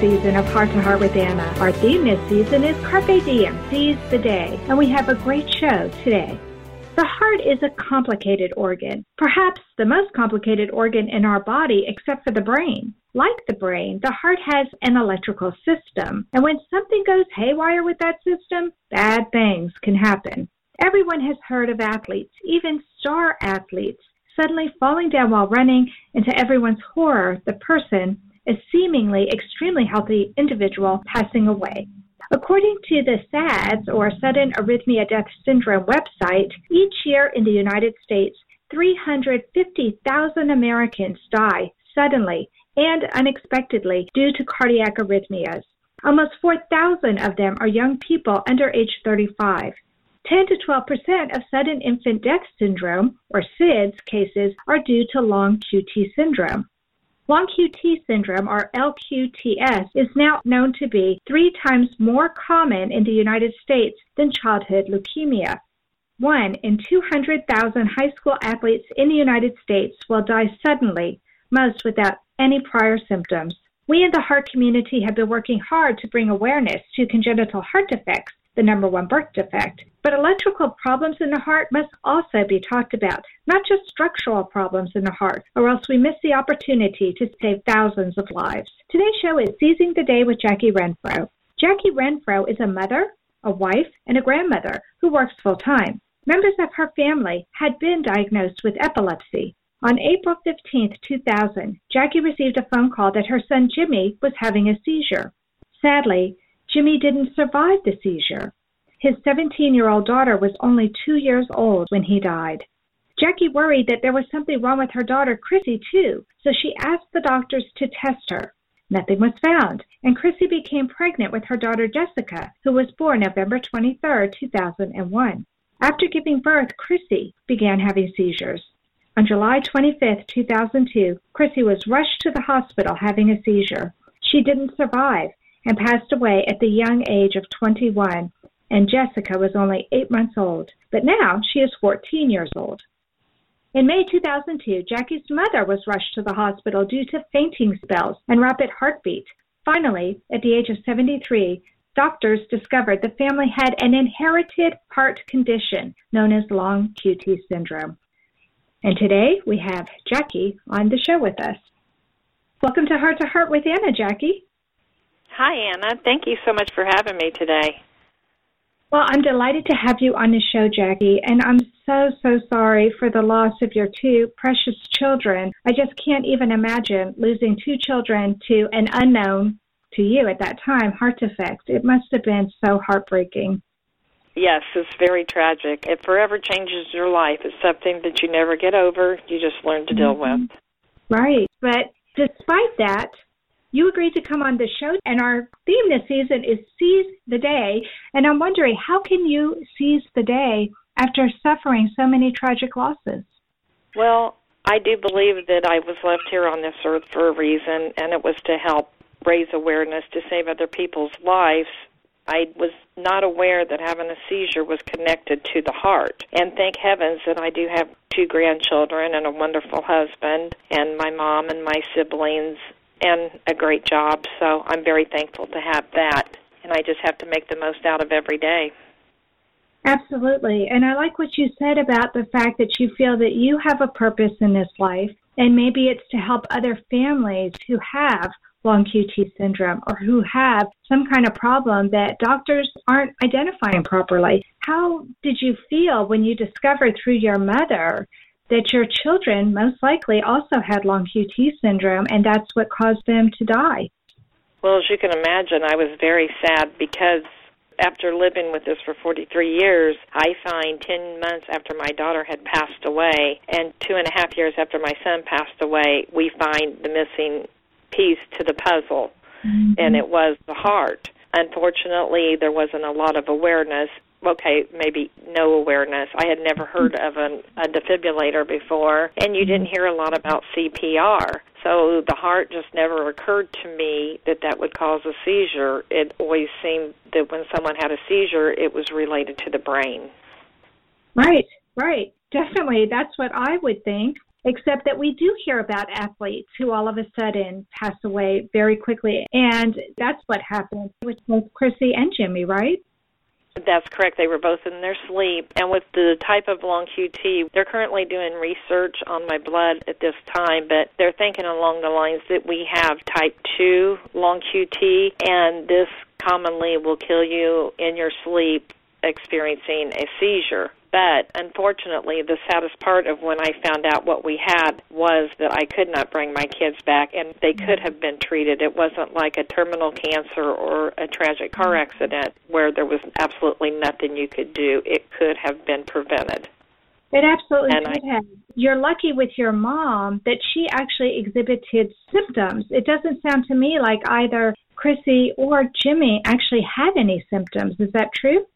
Season of Heart to Heart with Anna. Our theme this season is Carpe Diem, seize the day, and we have a great show today. The heart is a complicated organ, perhaps the most complicated organ in our body except for the brain. Like the brain, the heart has an electrical system, and when something goes haywire with that system, bad things can happen. Everyone has heard of athletes, even star athletes, suddenly falling down while running, and to everyone's horror, the person a seemingly extremely healthy individual passing away. According to the SADS, or Sudden Arrhythmia Death Syndrome website, each year in the United States, 350,000 Americans die suddenly and unexpectedly due to cardiac arrhythmias. Almost 4,000 of them are young people under age 35. 10 to 12 percent of sudden infant death syndrome, or SIDS, cases are due to long QT syndrome. Long QT syndrome, or LQTS, is now known to be three times more common in the United States than childhood leukemia. One in 200,000 high school athletes in the United States will die suddenly, most without any prior symptoms. We in the heart community have been working hard to bring awareness to congenital heart defects the number one birth defect. But electrical problems in the heart must also be talked about, not just structural problems in the heart, or else we miss the opportunity to save thousands of lives. Today's show is Seizing the Day with Jackie Renfro. Jackie Renfro is a mother, a wife, and a grandmother who works full time. Members of her family had been diagnosed with epilepsy. On April 15, 2000, Jackie received a phone call that her son Jimmy was having a seizure. Sadly, Jimmy didn't survive the seizure. His 17 year old daughter was only two years old when he died. Jackie worried that there was something wrong with her daughter, Chrissy, too, so she asked the doctors to test her. Nothing was found, and Chrissy became pregnant with her daughter Jessica, who was born November 23, 2001. After giving birth, Chrissy began having seizures. On July 25, 2002, Chrissy was rushed to the hospital having a seizure. She didn't survive, and passed away at the young age of 21, and Jessica was only eight months old, but now she is 14 years old. In May 2002, Jackie's mother was rushed to the hospital due to fainting spells and rapid heartbeat. Finally, at the age of 73, doctors discovered the family had an inherited heart condition known as long QT syndrome. And today we have Jackie on the show with us. Welcome to Heart to Heart with Anna, Jackie. Hi, Anna. Thank you so much for having me today. Well, I'm delighted to have you on the show, Jackie, and I'm so, so sorry for the loss of your two precious children. I just can't even imagine losing two children to an unknown, to you at that time, heart defect. It must have been so heartbreaking. Yes, it's very tragic. It forever changes your life. It's something that you never get over. You just learn to deal mm-hmm. with. Right. But despite that, you agreed to come on the show, and our theme this season is Seize the Day. And I'm wondering, how can you seize the day after suffering so many tragic losses? Well, I do believe that I was left here on this earth for a reason, and it was to help raise awareness to save other people's lives. I was not aware that having a seizure was connected to the heart. And thank heavens that I do have two grandchildren and a wonderful husband, and my mom and my siblings and a great job. So I'm very thankful to have that. And I just have to make the most out of every day. Absolutely. And I like what you said about the fact that you feel that you have a purpose in this life. And maybe it's to help other families who have long QT syndrome or who have some kind of problem that doctors aren't identifying properly. How did you feel when you discovered through your mother that your children most likely also had long QT syndrome, and that's what caused them to die. Well, as you can imagine, I was very sad because after living with this for 43 years, I find 10 months after my daughter had passed away and two and a half years after my son passed away, we find the missing piece to the puzzle, mm-hmm. and it was the heart. Unfortunately, there wasn't a lot of awareness. Okay, maybe no awareness. I had never heard of an, a defibrillator before, and you didn't hear a lot about CPR. So the heart just never occurred to me that that would cause a seizure. It always seemed that when someone had a seizure, it was related to the brain. Right, right. Definitely. That's what I would think. Except that we do hear about athletes who all of a sudden pass away very quickly. And that's what happened with both Chrissy and Jimmy, right? That's correct. They were both in their sleep. And with the type of long QT, they're currently doing research on my blood at this time, but they're thinking along the lines that we have type 2 long QT, and this commonly will kill you in your sleep experiencing a seizure. But unfortunately, the saddest part of when I found out what we had was that I could not bring my kids back, and they mm-hmm. could have been treated. It wasn't like a terminal cancer or a tragic car mm-hmm. accident where there was absolutely nothing you could do. It could have been prevented. It absolutely and could I, have. You're lucky with your mom that she actually exhibited symptoms. It doesn't sound to me like either Chrissy or Jimmy actually had any symptoms. Is that true?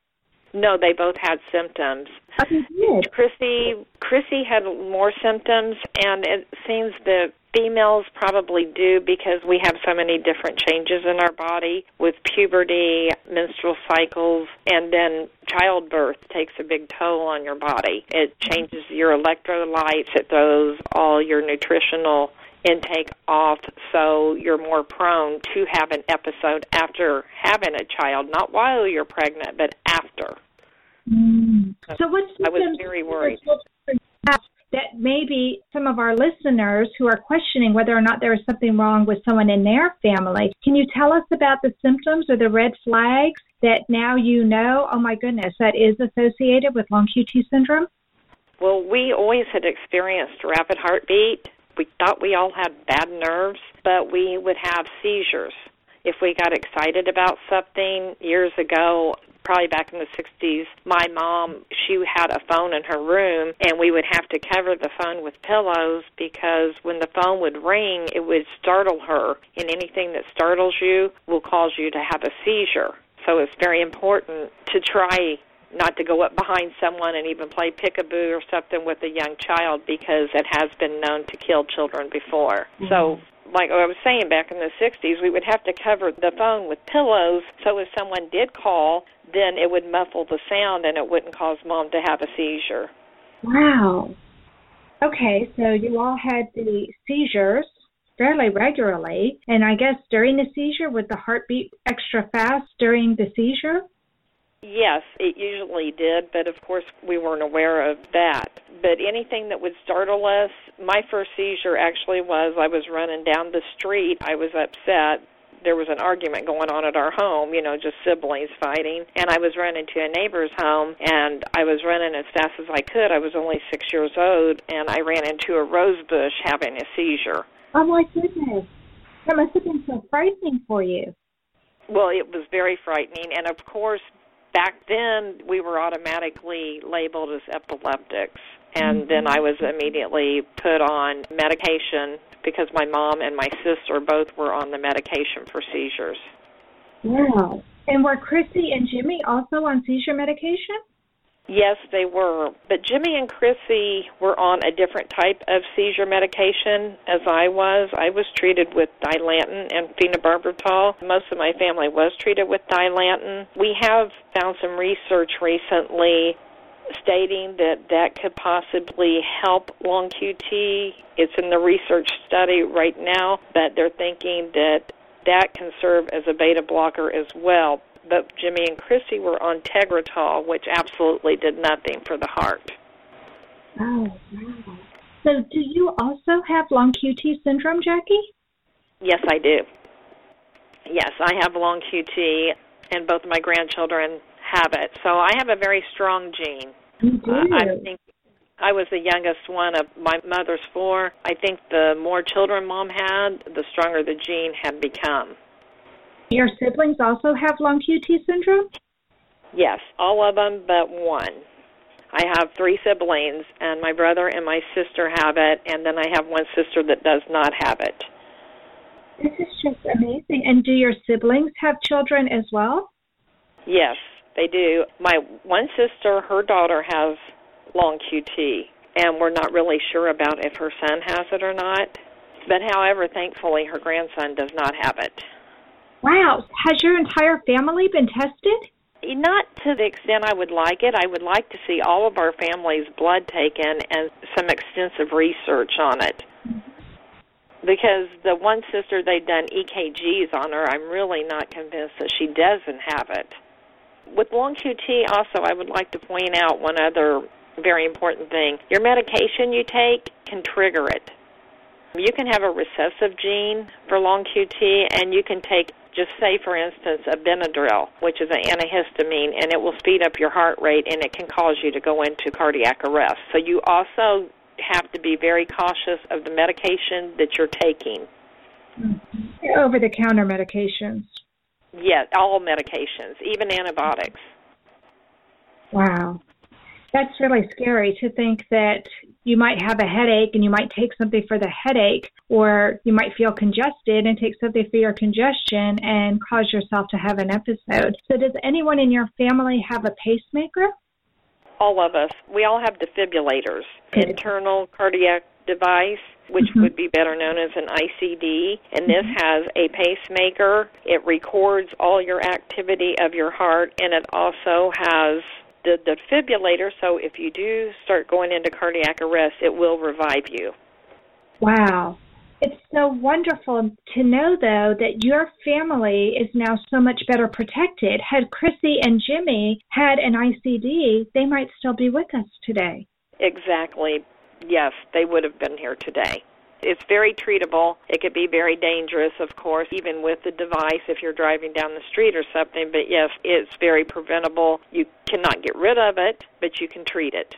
No, they both had symptoms. Oh, Chrissy Chrissy had more symptoms, and it seems that females probably do because we have so many different changes in our body with puberty, menstrual cycles, and then childbirth takes a big toll on your body. It changes your electrolytes, it throws all your nutritional intake off so you're more prone to have an episode after having a child, not while you're pregnant, but after. Mm. So what's I was very worried that maybe some of our listeners who are questioning whether or not there is something wrong with someone in their family, can you tell us about the symptoms or the red flags that now you know, oh my goodness, that is associated with long QT syndrome? Well, we always had experienced rapid heartbeat we thought we all had bad nerves, but we would have seizures. If we got excited about something years ago, probably back in the 60s, my mom, she had a phone in her room and we would have to cover the phone with pillows because when the phone would ring, it would startle her. And anything that startles you will cause you to have a seizure. So it's very important to try not to go up behind someone and even play peekaboo or something with a young child because it has been known to kill children before. Mm-hmm. So like I was saying back in the 60s, we would have to cover the phone with pillows so if someone did call, then it would muffle the sound and it wouldn't cause mom to have a seizure. Wow. Okay, so you all had the seizures fairly regularly, and I guess during the seizure, would the heart beat extra fast during the seizure? Yes, it usually did, but of course we weren't aware of that. But anything that would startle us, my first seizure actually was I was running down the street. I was upset. There was an argument going on at our home, you know, just siblings fighting. And I was running to a neighbor's home, and I was running as fast as I could. I was only six years old, and I ran into a rose bush having a seizure. Oh, my goodness. That must have been so frightening for you. Well, it was very frightening. And of course, back then we were automatically labeled as epileptics and mm-hmm. then I was immediately put on medication because my mom and my sister both were on the medication for seizures. Wow. And were Chrissy and Jimmy also on seizure medication? Yes, they were. But Jimmy and Chrissy were on a different type of seizure medication as I was. I was treated with Dilantin and phenobarbital. Most of my family was treated with Dilantin. We have found some research recently stating that that could possibly help long QT. It's in the research study right now, but they're thinking that that can serve as a beta blocker as well but Jimmy and Chrissy were on Tegretol, which absolutely did nothing for the heart. Oh, wow. So, do you also have long QT syndrome, Jackie? Yes, I do. Yes, I have long QT, and both of my grandchildren have it. So, I have a very strong gene. You do. Uh, I think I was the youngest one of my mother's four. I think the more children mom had, the stronger the gene had become. Your siblings also have long QT syndrome? Yes, all of them but one. I have three siblings, and my brother and my sister have it, and then I have one sister that does not have it. This is just amazing. And do your siblings have children as well? Yes, they do. My one sister, her daughter has long QT, and we're not really sure about if her son has it or not. But however, thankfully, her grandson does not have it. Wow. Has your entire family been tested? Not to the extent I would like it. I would like to see all of our family's blood taken and some extensive research on it. Because the one sister they've done EKGs on her, I'm really not convinced that she doesn't have it. With long QT, also, I would like to point out one other very important thing. Your medication you take can trigger it. You can have a recessive gene for long QT, and you can take just say, for instance, a Benadryl, which is an antihistamine, and it will speed up your heart rate and it can cause you to go into cardiac arrest. So you also have to be very cautious of the medication that you're taking. Mm-hmm. Over the counter medications. Yeah, all medications, even antibiotics. Wow. That's really scary to think that you might have a headache and you might take something for the headache, or you might feel congested and take something for your congestion and cause yourself to have an episode. So, does anyone in your family have a pacemaker? All of us. We all have defibrillators, internal cardiac device, which mm-hmm. would be better known as an ICD. And this mm-hmm. has a pacemaker. It records all your activity of your heart, and it also has the defibrillator, so if you do start going into cardiac arrest, it will revive you. Wow. It's so wonderful to know, though, that your family is now so much better protected. Had Chrissy and Jimmy had an ICD, they might still be with us today. Exactly. Yes, they would have been here today. It's very treatable. It could be very dangerous, of course, even with the device if you're driving down the street or something. But yes, it's very preventable. You cannot get rid of it, but you can treat it.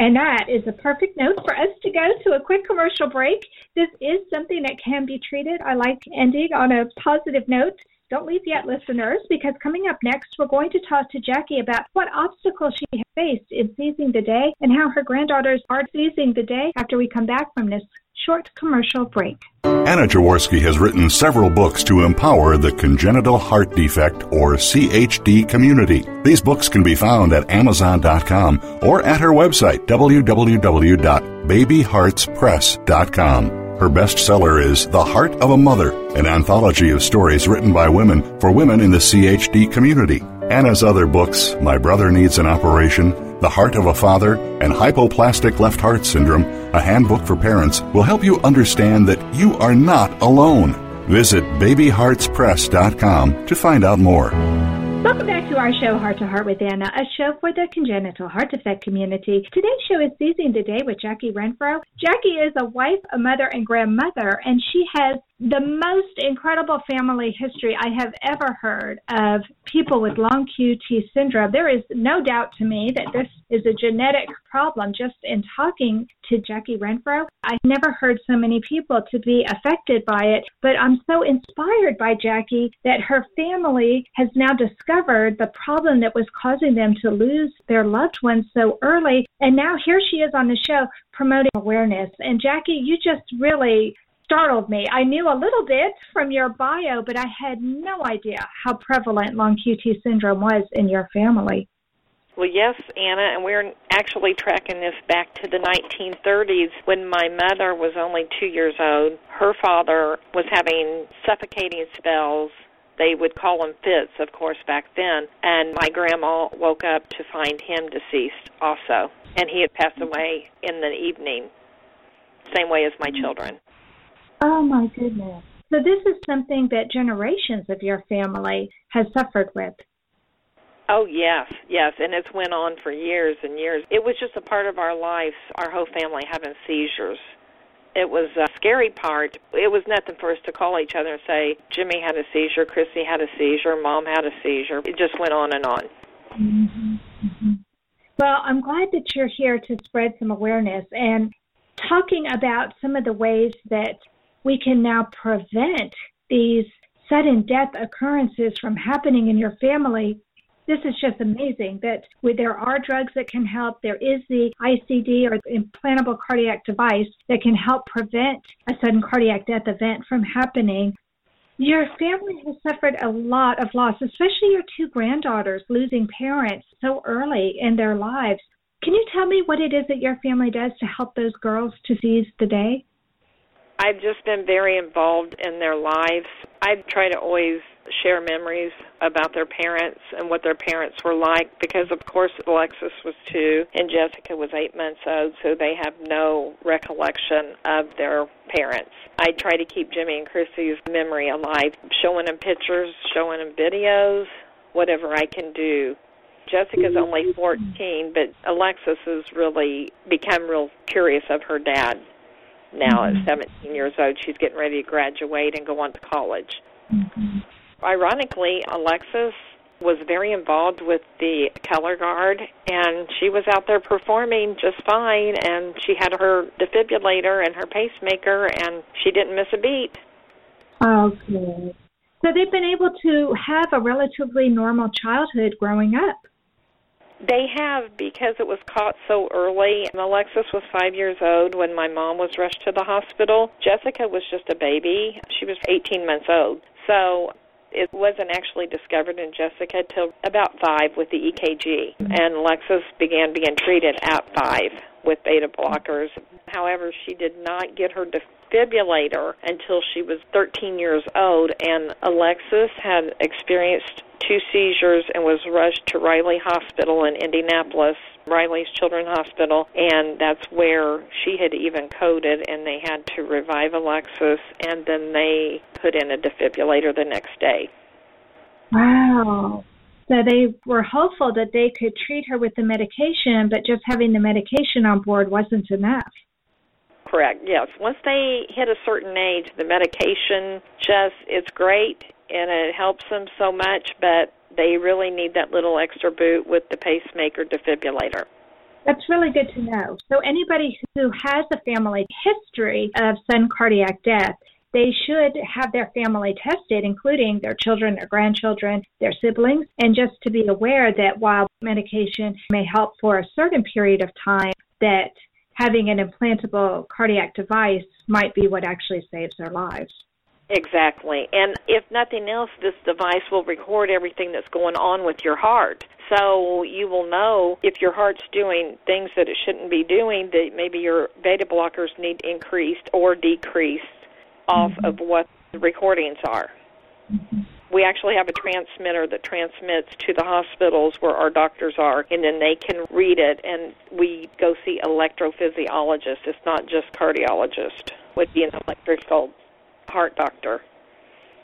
And that is a perfect note for us to go to a quick commercial break. This is something that can be treated. I like ending on a positive note. Don't leave yet, listeners, because coming up next, we're going to talk to Jackie about what obstacles she has faced in seizing the day and how her granddaughters are seizing the day after we come back from this short commercial break. Anna Jaworski has written several books to empower the congenital heart defect or CHD community. These books can be found at Amazon.com or at her website, www.babyheartspress.com. Her bestseller is The Heart of a Mother, an anthology of stories written by women for women in the CHD community. Anna's other books, My Brother Needs an Operation, The Heart of a Father, and Hypoplastic Left Heart Syndrome, a handbook for parents, will help you understand that you are not alone. Visit babyheartspress.com to find out more. Welcome back to our show, Heart to Heart with Anna, a show for the congenital heart defect community. Today's show is Seizing the Day with Jackie Renfro. Jackie is a wife, a mother, and grandmother, and she has the most incredible family history I have ever heard of people with long QT syndrome. There is no doubt to me that this is a genetic problem. Just in talking to Jackie Renfro, I've never heard so many people to be affected by it, but I'm so inspired by Jackie that her family has now discovered the problem that was causing them to lose their loved ones so early. And now here she is on the show promoting awareness. And Jackie, you just really startled me. I knew a little bit from your bio, but I had no idea how prevalent long QT syndrome was in your family. Well, yes, Anna, and we're actually tracking this back to the 1930s when my mother was only two years old. Her father was having suffocating spells. They would call them fits, of course, back then. And my grandma woke up to find him deceased also. And he had passed away in the evening, same way as my mm. children. Oh my goodness. So this is something that generations of your family has suffered with. Oh yes, yes, and it's went on for years and years. It was just a part of our lives, our whole family having seizures. It was a scary part. It was nothing for us to call each other and say, Jimmy had a seizure, Chrissy had a seizure, Mom had a seizure. It just went on and on. Mm-hmm. Mm-hmm. Well, I'm glad that you're here to spread some awareness and talking about some of the ways that we can now prevent these sudden death occurrences from happening in your family. this is just amazing that there are drugs that can help. There is the ICD or implantable cardiac device that can help prevent a sudden cardiac death event from happening. Your family has suffered a lot of loss, especially your two granddaughters losing parents so early in their lives. Can you tell me what it is that your family does to help those girls to seize the day? I've just been very involved in their lives. I try to always share memories about their parents and what their parents were like because of course Alexis was 2 and Jessica was 8 months old so they have no recollection of their parents. I try to keep Jimmy and Chrissy's memory alive, showing them pictures, showing them videos, whatever I can do. Jessica's only 14, but Alexis has really become real curious of her dad now at 17 years old. She's getting ready to graduate and go on to college. Mm-hmm. Ironically, Alexis was very involved with the color guard and she was out there performing just fine and she had her defibrillator and her pacemaker and she didn't miss a beat. Okay. So they've been able to have a relatively normal childhood growing up. They have because it was caught so early. Alexis was five years old when my mom was rushed to the hospital. Jessica was just a baby. She was 18 months old. So it wasn't actually discovered in Jessica till about five with the EKG, and Alexis began being treated at five with beta blockers. However, she did not get her defibrillator until she was 13 years old, and Alexis had experienced two seizures and was rushed to Riley Hospital in Indianapolis, Riley's Children's Hospital, and that's where she had even coded, and they had to revive Alexis, and then they put in a defibrillator the next day. Wow. So they were hopeful that they could treat her with the medication, but just having the medication on board wasn't enough. Correct. Yes. Once they hit a certain age, the medication just it's great and it helps them so much, but they really need that little extra boot with the pacemaker defibrillator. That's really good to know. So anybody who has a family history of sudden cardiac death, they should have their family tested, including their children, their grandchildren, their siblings, and just to be aware that while medication may help for a certain period of time, that having an implantable cardiac device might be what actually saves their lives. Exactly. And if nothing else, this device will record everything that's going on with your heart. So you will know if your heart's doing things that it shouldn't be doing, that maybe your beta blockers need increased or decreased off mm-hmm. of what the recordings are. Mm-hmm. We actually have a transmitter that transmits to the hospitals where our doctors are, and then they can read it, and we go see electrophysiologists. It's not just cardiologist. Would be an electrical heart doctor.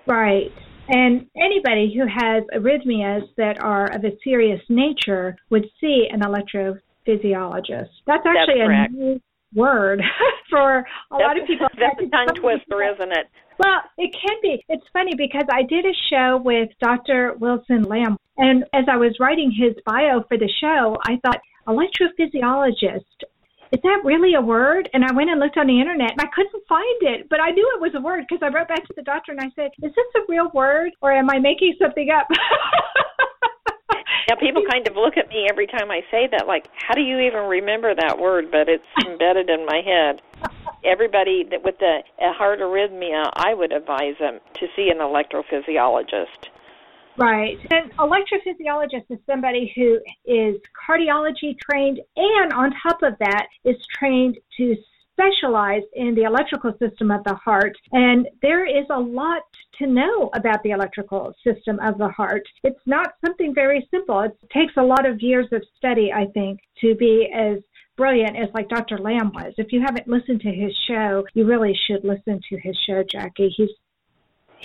Right. And anybody who has arrhythmias that are of a serious nature would see an electrophysiologist. That's actually That's a new word for a that's, lot of people. That's a tongue twister, isn't it? Well, it can be. It's funny because I did a show with Dr. Wilson Lam, and as I was writing his bio for the show, I thought electrophysiologist is that really a word? And I went and looked on the internet and I couldn't find it, but I knew it was a word because I wrote back to the doctor and I said, is this a real word or am I making something up? Yeah, people kind of look at me every time I say that, like, how do you even remember that word? But it's embedded in my head. Everybody that with the a heart arrhythmia, I would advise them to see an electrophysiologist. Right. An electrophysiologist is somebody who is cardiology trained and on top of that is trained to specialize in the electrical system of the heart. And there is a lot to know about the electrical system of the heart. It's not something very simple. It takes a lot of years of study, I think, to be as brilliant as like Dr. Lam was. If you haven't listened to his show, you really should listen to his show, Jackie. He's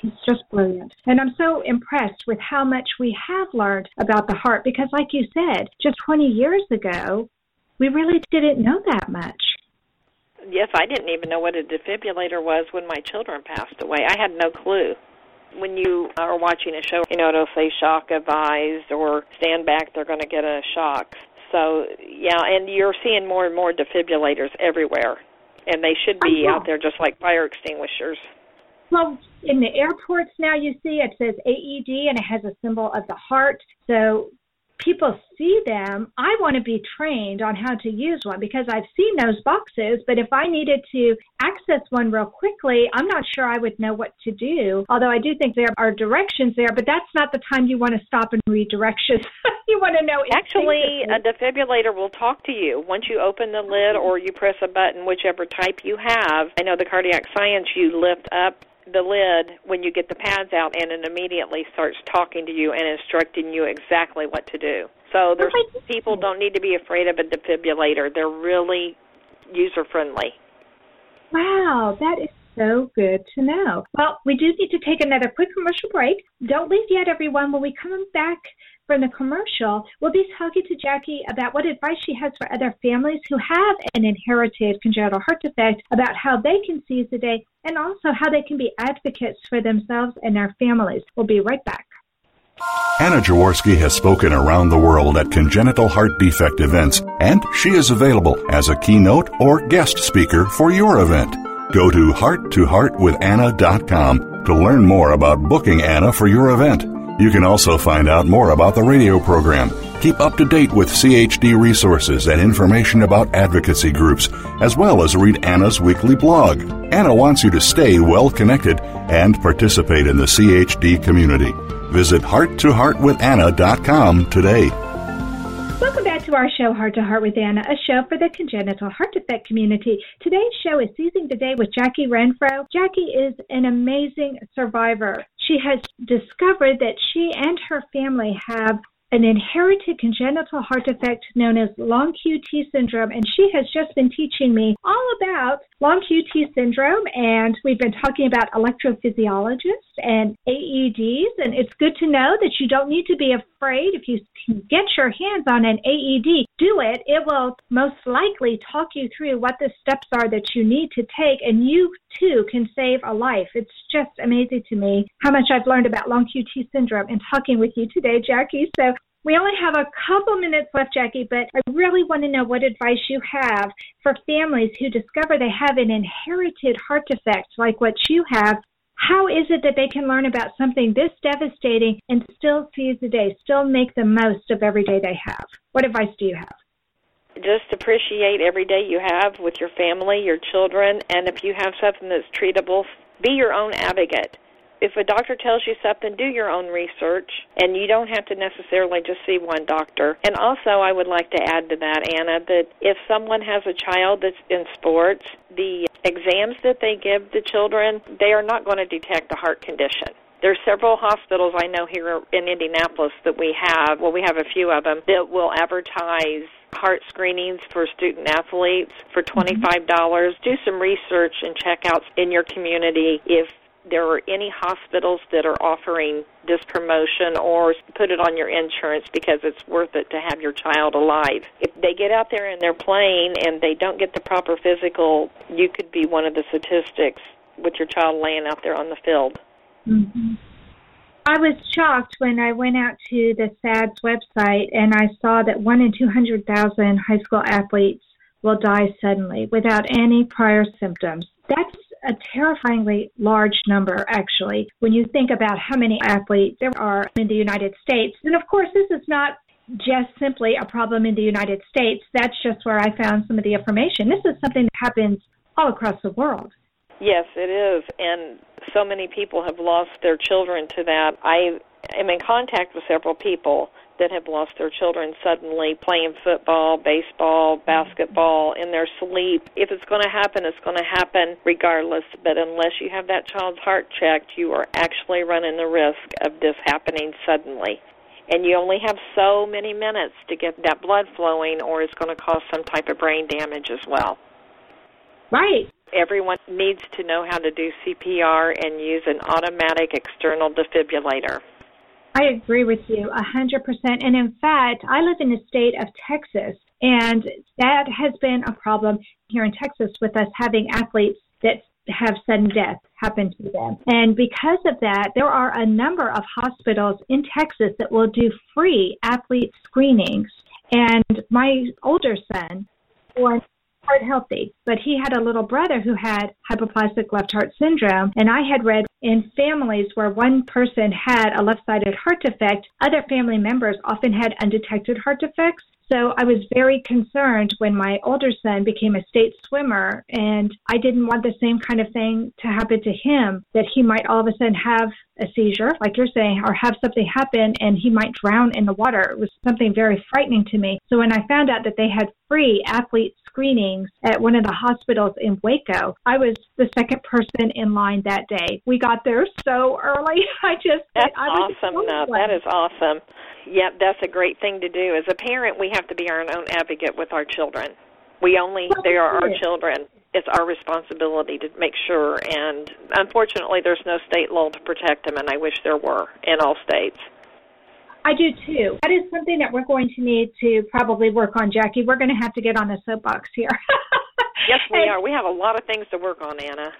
He's just brilliant. And I'm so impressed with how much we have learned about the heart because, like you said, just 20 years ago, we really didn't know that much. Yes, I didn't even know what a defibrillator was when my children passed away. I had no clue. When you are watching a show, you know, it'll say shock advised or stand back, they're going to get a shock. So, yeah, and you're seeing more and more defibrillators everywhere. And they should be uh-huh. out there just like fire extinguishers. Well, in the airports now you see it says AED and it has a symbol of the heart. So people see them, I want to be trained on how to use one because I've seen those boxes. But if I needed to access one real quickly, I'm not sure I would know what to do. Although I do think there are directions there, but that's not the time you want to stop and read directions. you want to know. Actually, a defibrillator will talk to you once you open the lid or you press a button, whichever type you have. I know the cardiac science you lift up the lid when you get the pads out and it immediately starts talking to you and instructing you exactly what to do. So there's people don't need to be afraid of a defibrillator. They're really user friendly. Wow, that is so good to know. Well, we do need to take another quick commercial break. Don't leave yet, everyone. When we come back from the commercial, we'll be talking to Jackie about what advice she has for other families who have an inherited congenital heart defect, about how they can seize the day, and also how they can be advocates for themselves and their families. We'll be right back. Anna Jaworski has spoken around the world at congenital heart defect events, and she is available as a keynote or guest speaker for your event. Go to hearttoheartwithanna.com to learn more about booking Anna for your event. You can also find out more about the radio program, keep up to date with CHD resources and information about advocacy groups, as well as read Anna's weekly blog. Anna wants you to stay well connected and participate in the CHD community. Visit hearttoheartwithanna.com today. To our show, Heart to Heart with Anna, a show for the congenital heart defect community. Today's show is Seizing the Day with Jackie Renfro. Jackie is an amazing survivor. She has discovered that she and her family have an inherited congenital heart defect known as long QT syndrome. And she has just been teaching me all about long QT syndrome. And we've been talking about electrophysiologists and AEDs. And it's good to know that you don't need to be afraid. If you can get your hands on an AED, do it. It will most likely talk you through what the steps are that you need to take. And you too can save a life. It's just amazing to me how much I've learned about long QT syndrome in talking with you today, Jackie. So we only have a couple minutes left, Jackie, but I really want to know what advice you have for families who discover they have an inherited heart defect like what you have. How is it that they can learn about something this devastating and still seize the day, still make the most of every day they have? What advice do you have? just appreciate every day you have with your family, your children, and if you have something that's treatable, be your own advocate if a doctor tells you something, do your own research, and you don't have to necessarily just see one doctor. And also, I would like to add to that, Anna, that if someone has a child that's in sports, the exams that they give the children, they are not going to detect a heart condition. There's several hospitals I know here in Indianapolis that we have, well, we have a few of them, that will advertise heart screenings for student athletes for mm-hmm. 25. dollars Do some research and check out in your community if there are any hospitals that are offering this promotion or put it on your insurance because it's worth it to have your child alive. If they get out there and they're playing and they don't get the proper physical, you could be one of the statistics with your child laying out there on the field. Mm-hmm. I was shocked when I went out to the SADS website and I saw that one in 200,000 high school athletes will die suddenly without any prior symptoms. That's a terrifyingly large number, actually, when you think about how many athletes there are in the United States. And of course, this is not just simply a problem in the United States. That's just where I found some of the information. This is something that happens all across the world. Yes, it is. And so many people have lost their children to that. I am in contact with several people that have lost their children suddenly playing football, baseball, basketball in their sleep. If it's going to happen, it's going to happen regardless. But unless you have that child's heart checked, you are actually running the risk of this happening suddenly. And you only have so many minutes to get that blood flowing, or it's going to cause some type of brain damage as well. Right. Everyone needs to know how to do CPR and use an automatic external defibrillator. I agree with you a 100%. And in fact, I live in the state of Texas, and that has been a problem here in Texas with us having athletes that have sudden death happen to them. And because of that, there are a number of hospitals in Texas that will do free athlete screenings. And my older son, born heart healthy, but he had a little brother who had hypoplastic left heart syndrome. And I had read in families where one person had a left sided heart defect, other family members often had undetected heart defects. So I was very concerned when my older son became a state swimmer, and I didn't want the same kind of thing to happen to him that he might all of a sudden have a seizure, like you're saying, or have something happen and he might drown in the water. It was something very frightening to me. So when I found out that they had free athlete screenings at one of the hospitals in Waco, I was the second person in line that day. We got there so early. I just That's I awesome. No, that is awesome. Yep, that's a great thing to do. As a parent, we have to be our own advocate with our children. We only they are our children. It's our responsibility to make sure and unfortunately there's no state law to protect them and I wish there were in all states. I do too. That is something that we're going to need to probably work on, Jackie. We're going to have to get on the soapbox here. yes, we and, are. We have a lot of things to work on, Anna.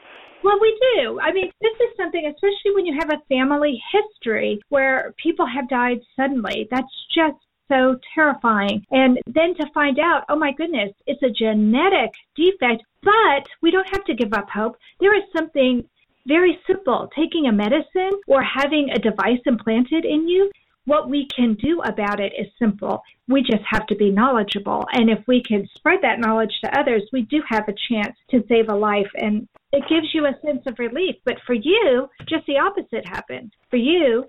Well, we do. I mean, this is something, especially when you have a family history where people have died suddenly. That's just so terrifying. And then to find out, oh my goodness, it's a genetic defect, but we don't have to give up hope. There is something very simple taking a medicine or having a device implanted in you what we can do about it is simple. We just have to be knowledgeable. And if we can spread that knowledge to others, we do have a chance to save a life. And it gives you a sense of relief. But for you, just the opposite happened. For you,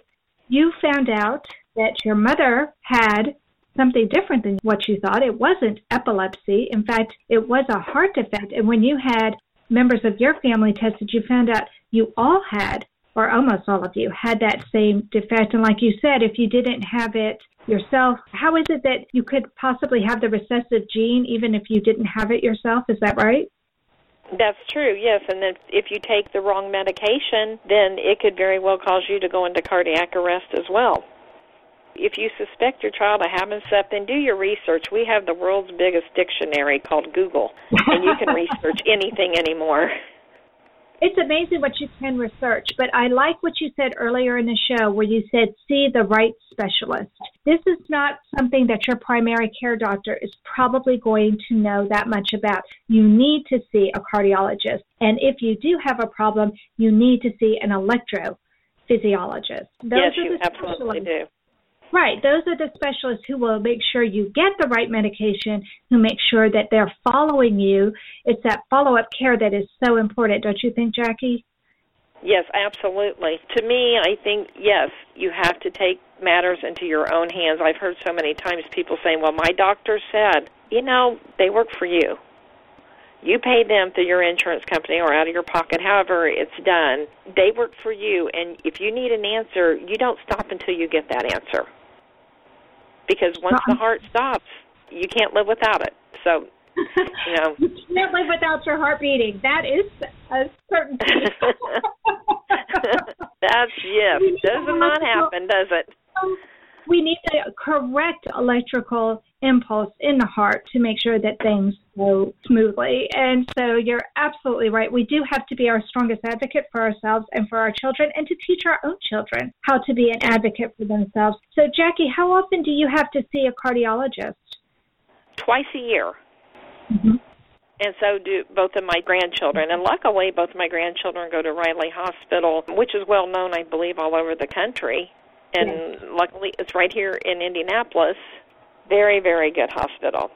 you found out that your mother had something different than what you thought. It wasn't epilepsy. In fact, it was a heart defect. And when you had members of your family tested, you found out you all had or almost all of you, had that same defect. And like you said, if you didn't have it yourself, how is it that you could possibly have the recessive gene even if you didn't have it yourself? Is that right? That's true, yes. And then if you take the wrong medication, then it could very well cause you to go into cardiac arrest as well. If you suspect your child of having something, do your research. We have the world's biggest dictionary called Google, and you can research anything anymore it's amazing what you can research, but I like what you said earlier in the show where you said see the right specialist. This is not something that your primary care doctor is probably going to know that much about. You need to see a cardiologist. And if you do have a problem, you need to see an electrophysiologist. Those yes, you absolutely do. Right. Those are the specialists who will make sure you get the right medication, who make sure that they're following you. It's that follow up care that is so important, don't you think, Jackie? Yes, absolutely. To me, I think, yes, you have to take matters into your own hands. I've heard so many times people saying, well, my doctor said, you know, they work for you. You pay them through your insurance company or out of your pocket, however it's done. They work for you, and if you need an answer, you don't stop until you get that answer because once the heart stops, you can't live without it. So, you know, you can't live without your heart beating. That is a certainty. That's yes. Does not happen, does it? we need a correct electrical impulse in the heart to make sure that things go smoothly. And so you're absolutely right. We do have to be our strongest advocate for ourselves and for our children and to teach our own children how to be an advocate for themselves. So, Jackie, how often do you have to see a cardiologist? Twice a year. Mm-hmm. And so do both of my grandchildren. And luckily, both of my grandchildren go to Riley Hospital, which is well known, I believe, all over the country and yes. luckily it's right here in Indianapolis. Very, very good hospital.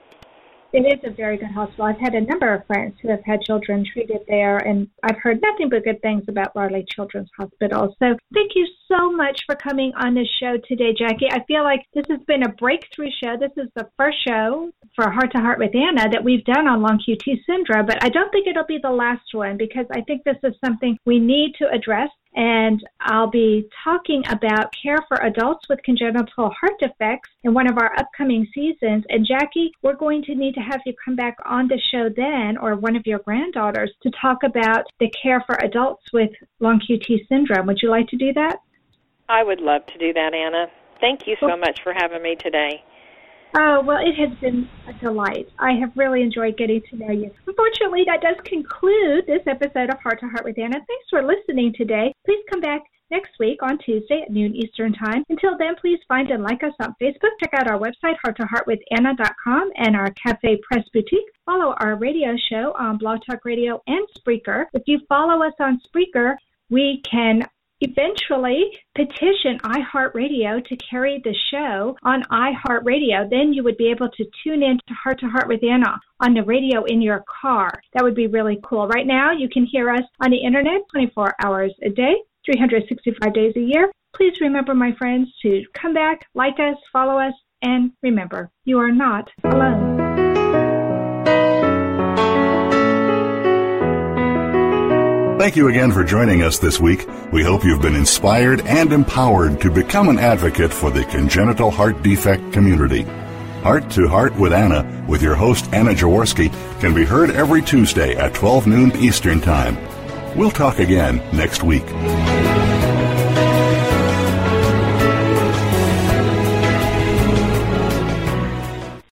It is a very good hospital. I've had a number of friends who have had children treated there, and I've heard nothing but good things about Riley Children's Hospital. So thank you so much for coming on this show today, Jackie. I feel like this has been a breakthrough show. This is the first show for Heart to Heart with Anna that we've done on long QT syndrome, but I don't think it'll be the last one because I think this is something we need to address and I'll be talking about care for adults with congenital heart defects in one of our upcoming seasons. And Jackie, we're going to need to have you come back on the show then, or one of your granddaughters, to talk about the care for adults with long QT syndrome. Would you like to do that? I would love to do that, Anna. Thank you so much for having me today. Oh, well, it has been a delight. I have really enjoyed getting to know you. Unfortunately, that does conclude this episode of Heart to Heart with Anna. Thanks for listening today. Please come back next week on Tuesday at noon Eastern Time. Until then, please find and like us on Facebook. Check out our website, hearttoheartwithanna.com, and our Cafe Press Boutique. Follow our radio show on Blog Talk Radio and Spreaker. If you follow us on Spreaker, we can eventually petition iHeartRadio to carry the show on iHeartRadio. Then you would be able to tune in to Heart to Heart with Anna on the radio in your car. That would be really cool. Right now, you can hear us on the internet 24 hours a day, 365 days a year. Please remember, my friends, to come back, like us, follow us, and remember, you are not alone. Thank you again for joining us this week. We hope you've been inspired and empowered to become an advocate for the congenital heart defect community. Heart to Heart with Anna, with your host Anna Jaworski, can be heard every Tuesday at 12 noon Eastern Time. We'll talk again next week.